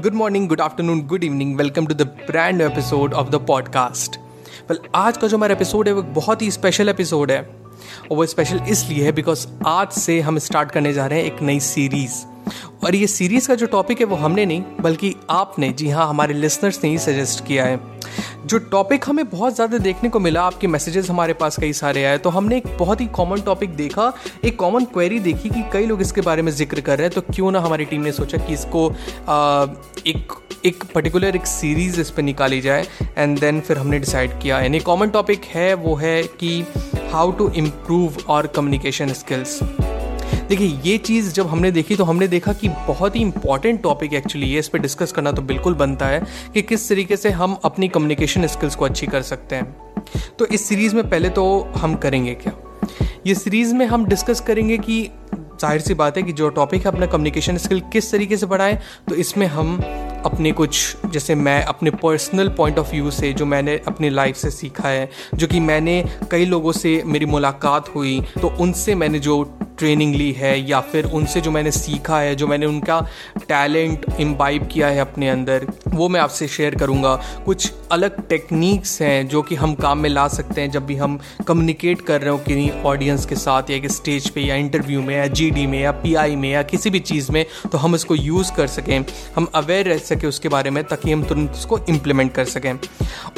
good morning good afternoon good evening welcome to the brand episode of the podcast well आज का जो हमारा episode है, वो बहुत ही स्पेशल एपिसोड है। और वो स्पेशल इसलिए है बिकॉज़ आज से हम स्टार्ट करने जा रहे हैं एक नई सीरीज़ और ये सीरीज़ का जो टॉपिक है, वो हमने नहीं, बल्कि आपने, जी हाँ हमारे लिसनर्स ने ही सजेस्ट किया है। जो टॉपिक हमें बहुत ज़्यादा देखने को मिला आपके मैसेजेस हमारे पास कई सारे आए तो हमने एक बहुत ही कॉमन टॉपिक देखा एक कॉमन क्वेरी देखी कि कई लोग इसके बारे में ज़िक्र कर रहे हैं तो क्यों ना हमारी टीम ने सोचा कि इसको आ, एक एक पर्टिकुलर एक सीरीज़ इस पर निकाली जाए एंड देन फिर हमने डिसाइड किया। यानी कॉमन टॉपिक है वो है कि how to improve our communication skills देखिए, ये चीज़ जब हमने देखी तो हमने देखा कि बहुत ही इंपॉर्टेंट टॉपिक एक्चुअली ये इस पर डिस्कस करना तो बिल्कुल बनता है कि किस तरीके से हम अपनी कम्युनिकेशन स्किल्स को अच्छी कर सकते हैं। तो इस सीरीज़ में पहले तो हम करेंगे क्या? ये सीरीज़ में हम डिस्कस करेंगे कि ज़ाहिर सी बात है कि जो टॉपिक है अपना कम्युनिकेशन स्किल किस तरीके से बढ़ाएँ तो इसमें हम अपने कुछ, जैसे मैं अपने पर्सनल पॉइंट ऑफ़ व्यू से जो मैंने अपनी लाइफ से सीखा है, जो कि मैंने कई लोगों से मेरी मुलाकात हुई तो उनसे मैंने जो ट्रेनिंग ली है, या फिर उनसे जो मैंने सीखा है, जो मैंने उनका टैलेंट इम्बाइब किया है अपने अंदर, वो मैं आपसे शेयर करूँगा। कुछ अलग टेक्निक्स हैं जो कि हम काम में ला सकते हैं जब भी हम कम्युनिकेट कर रहे हो किसी ऑडियंस के साथ, या एक स्टेज पे, या इंटरव्यू में, या जीडी में, या पीआई में, या किसी भी चीज़ में तो हम इसको यूज़ कर सकें। हम अवेयर रह सकें उसके बारे में, ताकि हम तुरंत उसको इम्प्लीमेंट कर सकें।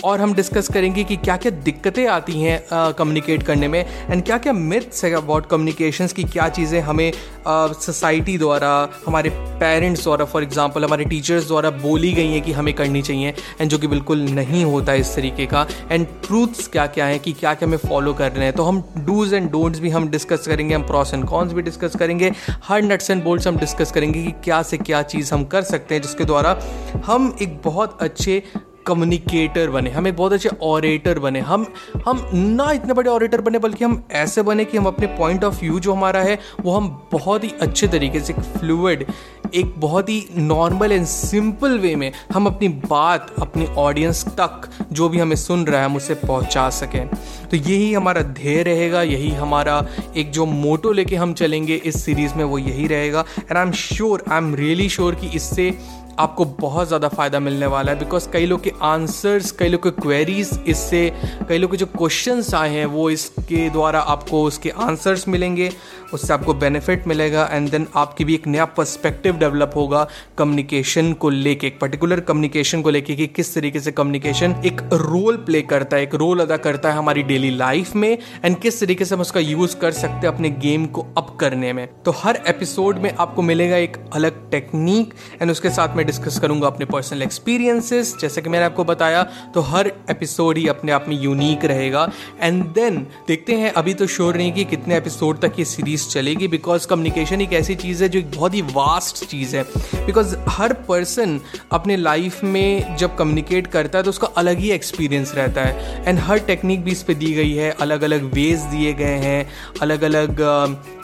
और हम डिस्कस करेंगे कि क्या क्या दिक्कतें आती हैं कम्युनिकेट करने में एंड क्या क्या मिथ्स है अबाउट कम्युनिकेशन की क्या चीज़ें हमें सोसाइटी द्वारा, हमारे पेरेंट्स द्वारा फॉर एग्जांपल हमारे टीचर्स द्वारा बोली गई हैं कि हमें करनी चाहिए एंड जो कि बिल्कुल नहीं होता इस तरीके का। एंड ट्रूथ्स क्या क्या हैं कि क्या क्या हमें फॉलो कर रहे हैं। तो हम डूज एंड डोंट्स भी हम डिस्कस करेंगे, हम प्रॉस एंड कॉन्स भी डिस्कस करेंगे, हर नट्स एंड बोल्ट्स हम डिस्कस करेंगे कि क्या से क्या चीज़ हम कर सकते हैं, जिसके द्वारा हम एक बहुत अच्छे कम्युनिकेटर बने, हम एक बहुत अच्छे ऑरेटर बने। हम हम ना इतने बड़े ऑरेटर बने, बल्कि हम ऐसे बने कि हम अपने पॉइंट ऑफ़ व्यू जो हमारा है, वो हम बहुत ही अच्छे तरीके से फ्लूड एक बहुत ही नॉर्मल एंड सिंपल वे में हम अपनी बात, अपनी ऑडियंस तक जो भी हमें सुन रहा है, हम उसे पहुँचा सकें। तो यही हमारा ध्येय रहेगा, यही हमारा एक जो मोटो लेके हम चलेंगे इस सीरीज़ में, वो यही रहेगा। And I am sure I am really sure कि इससे आपको बहुत ज़्यादा फ़ायदा मिलने वाला है बिकॉज़ कई लोग के आंसर्स कई लोग के क्वेरीज इससे, कई लोग के जो क्वेश्चंस आए हैं, वो इसके द्वारा आपको उसके आंसर्स मिलेंगे, उससे आपको बेनिफिट मिलेगा एंड देन आपकी भी एक नया पर्सपेक्टिव डेवलप होगा कम्युनिकेशन को लेके, एक पर्टिकुलर कम्युनिकेशन को लेके कि किस तरीके से कम्युनिकेशन एक रोल प्ले करता है, एक रोल अदा करता है हमारी डेली लाइफ में एंड किस तरीके से हम उसका यूज़ कर सकते हैं अपने गेम को अप करने में। तो हर एपिसोड में आपको मिलेगा एक अलग टेक्निक एंड उसके साथ में डिस्कस करूँगा अपने पर्सनल एक्सपीरियंसेस जैसे कि मैंने आपको बताया तो हर एपिसोड ही अपने आप में यूनिक रहेगा। एंड देन देखते हैं, अभी तो श्योर नहीं कि कितने एपिसोड तक ये सीरीज़ चलेगी बिकॉज़ कम्युनिकेशन एक ऐसी चीज़ है जो एक बहुत ही वास्ट चीज़ है। बिकॉज़ हर पर्सन अपने लाइफ में जब कम्युनिकेट करता है तो उसका अलग ही एक्सपीरियंस रहता है। एंड हर टेक्निक भी इस पर दी गई है अलग अलग वेज दिए गए हैं अलग अलग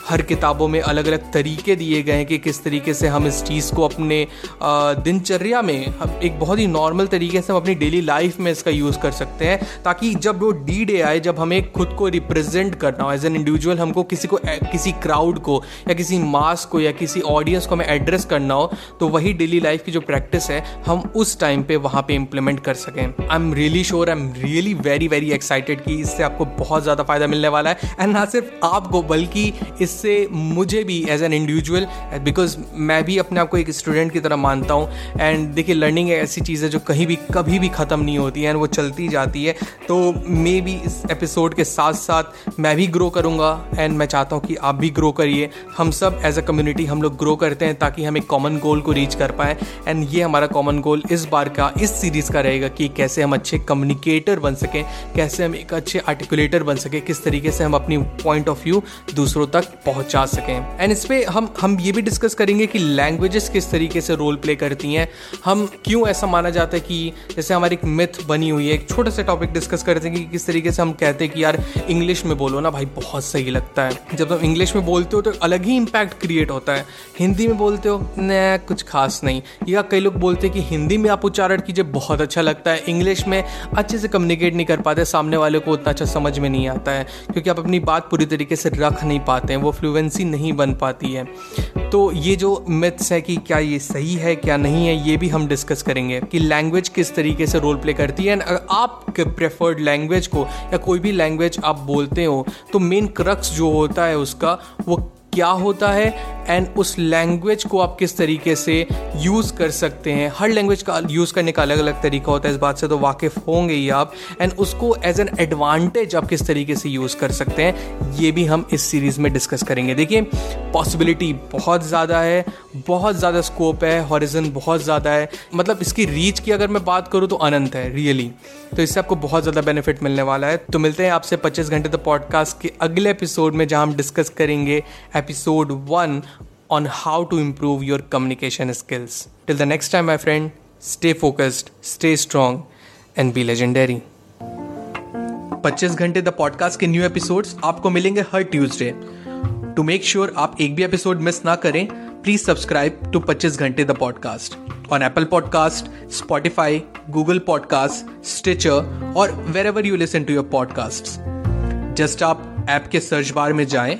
हर किताबों में अलग अलग तरीके दिए गए हैं कि किस तरीके से हम इस चीज़ को अपने दिनचर्या में हम एक बहुत ही नॉर्मल तरीके से हम अपनी डेली लाइफ में इसका यूज़ कर सकते हैं, ताकि जब वो डी डे आए, जब हमें खुद को रिप्रेजेंट करना हो एज एन इंडिविजुअल हमको किसी को, किसी क्राउड को या किसी मास को या किसी ऑडियंस को हमें एड्रेस करना हो तो वही डेली लाइफ की जो प्रैक्टिस है, हम उस टाइम पे वहाँ पे इम्प्लीमेंट कर सकें। I am really sure I am really very very excited कि इससे आपको बहुत ज़्यादा फ़ायदा मिलने वाला है एंड ना सिर्फ़ आपको, बल्कि इस इससे मुझे भी एज एन इंडिविजुअल बिकॉज़ मैं भी अपने आप को एक स्टूडेंट की तरह मानता हूँ। एंड देखिए लर्निंग ऐसी चीज़ है जो कहीं भी, कभी भी ख़त्म नहीं होती है एंड वो चलती जाती है। तो मे भी इस एपिसोड के साथ साथ मैं भी ग्रो करूँगा एंड मैं चाहता हूँ कि आप भी ग्रो करिए। हम सब एज अ कम्युनिटी हम लोग ग्रो करते हैं ताकि हम एक कॉमन गोल को रीच कर पाएँ। एंड ये हमारा कॉमन गोल इस बार का, इस सीरीज़ का रहेगा कि कैसे हम अच्छे कम्युनिकेटर बन सकें, कैसे हम एक अच्छे आर्टिकुलेटर बन सकें, किस तरीके से हम अपनी पॉइंट ऑफ़ व्यू दूसरों तक पहुँचा सकें। एंड इस पर हम हम ये भी डिस्कस करेंगे कि लैंग्वेजेस किस तरीके से रोल प्ले करती हैं। हम क्यों ऐसा माना जाता है कि जैसे हमारी एक मिथ बनी हुई है, एक छोटा सा टॉपिक डिस्कस करते हैं कि किस तरीके से हम कहते हैं कि यार इंग्लिश में बोलो ना भाई, बहुत सही लगता है। जब तुम इंग्लिश में बोलते हो तो अलग ही इम्पैक्ट क्रिएट होता है। हिंदी में बोलते हो, न, कुछ खास नहीं। या कई लोग बोलते हैं कि हिंदी में आप उच्चारण कीजिए, बहुत अच्छा लगता है। इंग्लिश में अच्छे से कम्युनिकेट नहीं कर पाते, सामने वाले को उतना अच्छा समझ में नहीं आता है, क्योंकि आप अपनी बात पूरी तरीके से रख नहीं पाते हैं। वो फ्लुएंसी नहीं बन पाती है। तो ये जो मिथ्स है कि क्या ये सही है, क्या नहीं है, ये भी हम डिस्कस करेंगे कि लैंग्वेज किस तरीके से रोल प्ले करती है। अगर आपके प्रेफर्ड लैंग्वेज को या कोई भी लैंग्वेज आप बोलते हो तो मेन क्रक्स जो होता है उसका, वो क्या होता है एंड उस लैंग्वेज को आप किस तरीके से यूज़ कर सकते हैं? हर लैंग्वेज का यूज़ करने का अलग अलग तरीका होता है। इस बात से तो वाकिफ़ होंगे ही आप। एंड उसको एज एन एडवांटेज आप किस तरीके से यूज़ कर सकते हैं? ये भी हम इस सीरीज़ में डिस्कस करेंगे। देखिए पॉसिबिलिटी बहुत ज़्यादा है, बहुत ज़्यादा स्कोप है हॉरिजन बहुत ज़्यादा है। मतलब इसकी रीच की अगर मैं बात करूँ तो अनंत है रियली तो इससे आपको बहुत ज़्यादा बेनिफिट मिलने वाला है। तो मिलते हैं आपसे 25 घंटे द पॉडकास्ट के अगले एपिसोड में जहाँ हम डिस्कस करेंगे episode one on how to improve your communication skills. Till the next time, my friend, stay focused, stay strong, and be legendary. 25 घंटे द पॉडकास्ट के न्यू एपिसोड्स आपको मिलेंगे हर ट्यूसडे टू मेक श्योर आप एक भी episode miss ना करें प्लीज़ सब्सक्राइब टू 25 घंटे the podcast on Apple podcast Spotify Google podcast Stitcher और wherever you listen to your podcast just आप ऐप के सर्च बार में जाएँ